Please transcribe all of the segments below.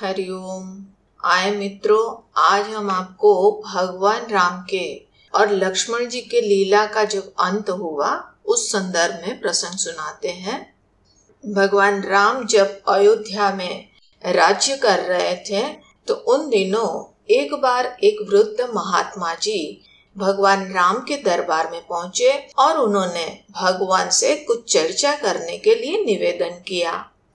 हरिओम आए मित्रों, आज हम आपको भगवान राम के और लक्ष्मण जी के लीला का जब अंत हुआ, उस संदर्भ में प्रसंग सुनाते हैं। भगवान राम जब अयोध्या में राज्य कर रहे थे तो उन दिनों एक बार एक वृद्ध महात्मा जी भगवान राम के दरबार में पहुँचे और उन्होंने भगवान से कुछ चर्चा करने के लिए निवेदन किया।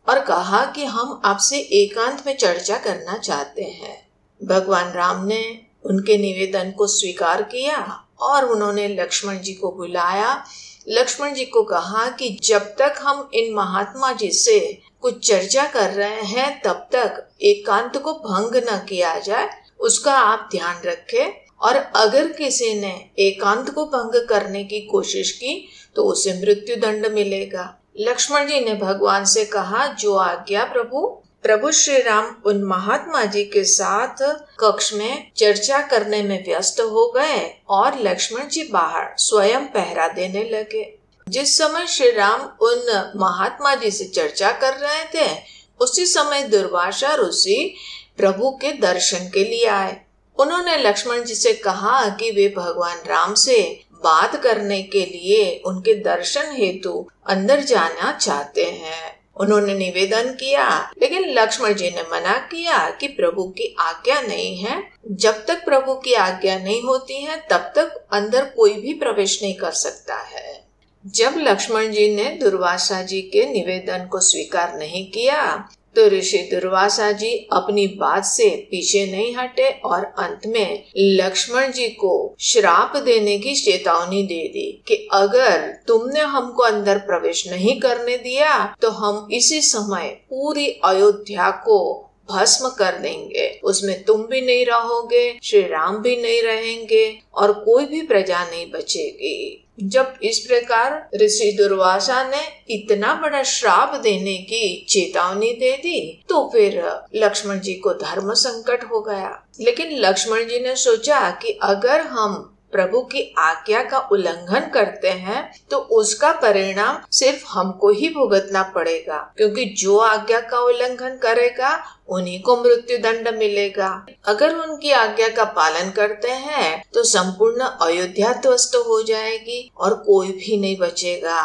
और कहा कि हम आपसे एकांत में चर्चा करना चाहते हैं। भगवान राम ने उनके निवेदन को स्वीकार किया और उन्होंने लक्ष्मण जी को बुलाया। लक्ष्मण जी को कहा कि जब तक हम इन महात्मा जी से कुछ चर्चा कर रहे हैं, तब तक एकांत को भंग न किया जाए, उसका आप ध्यान रखें। और अगर किसी ने एकांत को भंग करने की कोशिश की तो उसे मृत्यु दंड मिलेगा। लक्ष्मण जी ने भगवान से कहा, जो आज्ञा प्रभु प्रभु श्री राम उन महात्मा जी के साथ कक्ष में चर्चा करने में व्यस्त हो गए और लक्ष्मण जी बाहर स्वयं पहरा देने लगे। जिस समय श्री राम उन महात्मा जी से चर्चा कर रहे थे, उसी समय दुर्वासा ऋषि प्रभु के दर्शन के लिए आए। उन्होंने लक्ष्मण जी से कहा कि वे भगवान राम से बात करने के लिए उनके दर्शन हेतु अंदर जाना चाहते हैं। उन्होंने निवेदन किया, लेकिन लक्ष्मण जी ने मना किया कि प्रभु की आज्ञा नहीं है। जब तक प्रभु की आज्ञा नहीं होती है, तब तक अंदर कोई भी प्रवेश नहीं कर सकता है। जब लक्ष्मण जी ने दुर्वासा जी के निवेदन को स्वीकार नहीं किया तो ऋषि दुर्वासा जी अपनी बात से पीछे नहीं हटे और अंत में लक्ष्मण जी को श्राप देने की चेतावनी दे दी कि अगर तुमने हमको अंदर प्रवेश नहीं करने दिया तो हम इसी समय पूरी अयोध्या को भस्म कर देंगे। उसमें तुम भी नहीं रहोगे श्री राम भी नहीं रहेंगे और कोई भी प्रजा नहीं बचेगी। जब इस प्रकार ऋषि दुर्वासा ने इतना बड़ा श्राप देने की चेतावनी दे दी तो फिर लक्ष्मण जी को धर्म संकट हो गया। लेकिन लक्ष्मण जी ने सोचा कि अगर हम प्रभु की आज्ञा का उल्लंघन करते हैं तो उसका परिणाम सिर्फ़ हमको ही भुगतना पड़ेगा, क्योंकि जो आज्ञा का उल्लंघन करेगा, उन्हीं को मृत्यु दंड मिलेगा। अगर उनकी आज्ञा का पालन करते हैं तो संपूर्ण अयोध्या ध्वस्त हो जाएगी और कोई भी नहीं बचेगा।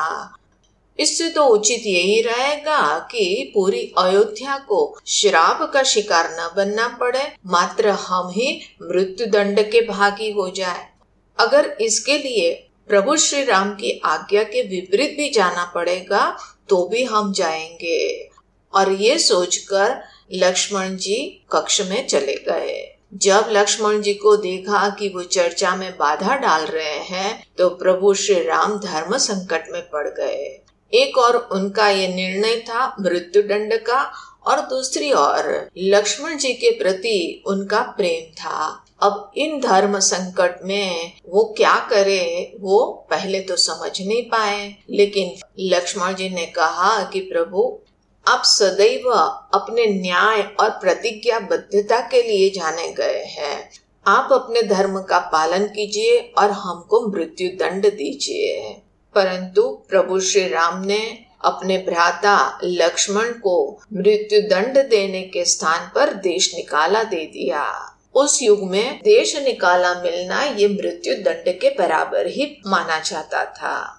इससे तो उचित यही रहेगा कि पूरी अयोध्या को श्राप का शिकार न बनना पड़े, मात्र हम ही मृत्यु दंड के भागी हो जाए। अगर इसके लिए प्रभु श्री राम की आज्ञा के विपरीत भी जाना पड़ेगा तो भी हम जाएँगे। और ये सोचकर लक्ष्मण जी कक्ष में चले गए। जब लक्ष्मण जी को देखा कि वो चर्चा में बाधा डाल रहे हैं तो प्रभु श्री राम धर्म संकट में पड़ गए। एक और उनका ये निर्णय था मृत्यु दंड का, और दूसरी ओर लक्ष्मण जी के प्रति उनका प्रेम था। अब इन धर्म संकट में वो क्या करे, वो पहले तो समझ नहीं पाए। लेकिन लक्ष्मण जी ने कहा कि प्रभु, आप सदैव अपने न्याय और प्रतिज्ञाबद्धता के लिए जाने गए हैं। आप अपने धर्म का पालन कीजिए और हमको मृत्यु दंड दीजिए। परंतु प्रभु श्री राम ने अपने भ्राता लक्ष्मण को मृत्यु दंड देने के स्थान पर देश निकाला दे दिया। उस युग में देश निकाला मिलना ये मृत्यु दंड के बराबर ही माना जाता था।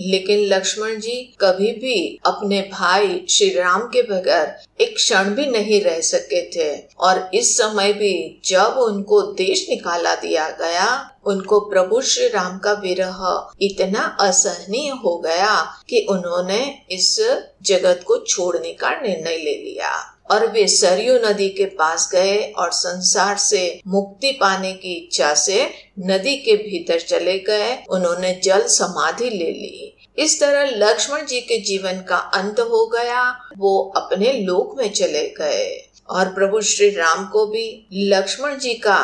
लेकिन लक्ष्मण जी कभी भी अपने भाई श्री राम के बगैर एक क्षण भी नहीं रह सके थे और इस समय भी जब उनको देश निकाला दिया गया, उनको प्रभु श्री राम का विरह इतना असहनीय हो गया कि उन्होंने इस जगत को छोड़ने का निर्णय ले लिया। और वे सरयू नदी के पास गए और संसार से मुक्ति पाने की इच्छा से नदी के भीतर चले गए। उन्होंने जल समाधि ले ली। इस तरह लक्ष्मण जी के जीवन का अंत हो गया। वो अपने लोक में चले गए और प्रभु श्री राम को भी लक्ष्मण जी का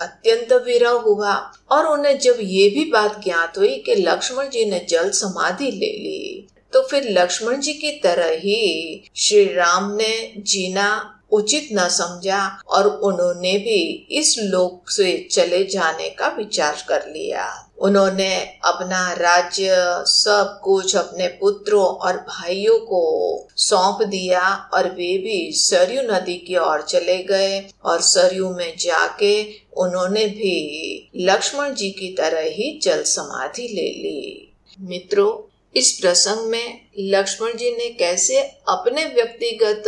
अत्यंत विरह हुआ और उन्हें जब ये भी बात ज्ञात हुई कि लक्ष्मण जी ने जल समाधि ले ली तो फिर लक्ष्मण जी की तरह ही श्री राम ने जीना उचित न समझा और उन्होंने भी इस लोक से चले जाने का विचार कर लिया। उन्होंने अपना राज्य, सब कुछ अपने पुत्रों और भाइयों को सौंप दिया और वे भी सरयू नदी की ओर चले गए और सरयू में जाके उन्होंने भी लक्ष्मण जी की तरह ही जल समाधि ले ली। मित्रों इस प्रसंग में लक्ष्मण जी ने कैसे अपने व्यक्तिगत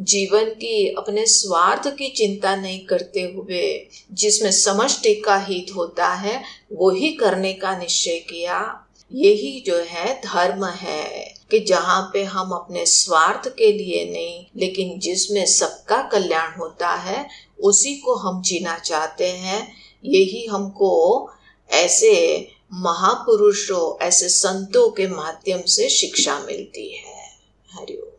जीवन की, अपने स्वार्थ की चिंता नहीं करते हुए, जिसमें समष्टि का हित होता है वो ही करने का निश्चय किया? यही जो है धर्म है कि जहाँ पे हम अपने स्वार्थ के लिए नहीं, लेकिन जिसमें सबका कल्याण होता है, उसी को हम जीना चाहते हैं। यही हमको ऐसे महापुरुषों ऐसे संतों के माध्यम से शिक्षा मिलती है। हरिओम।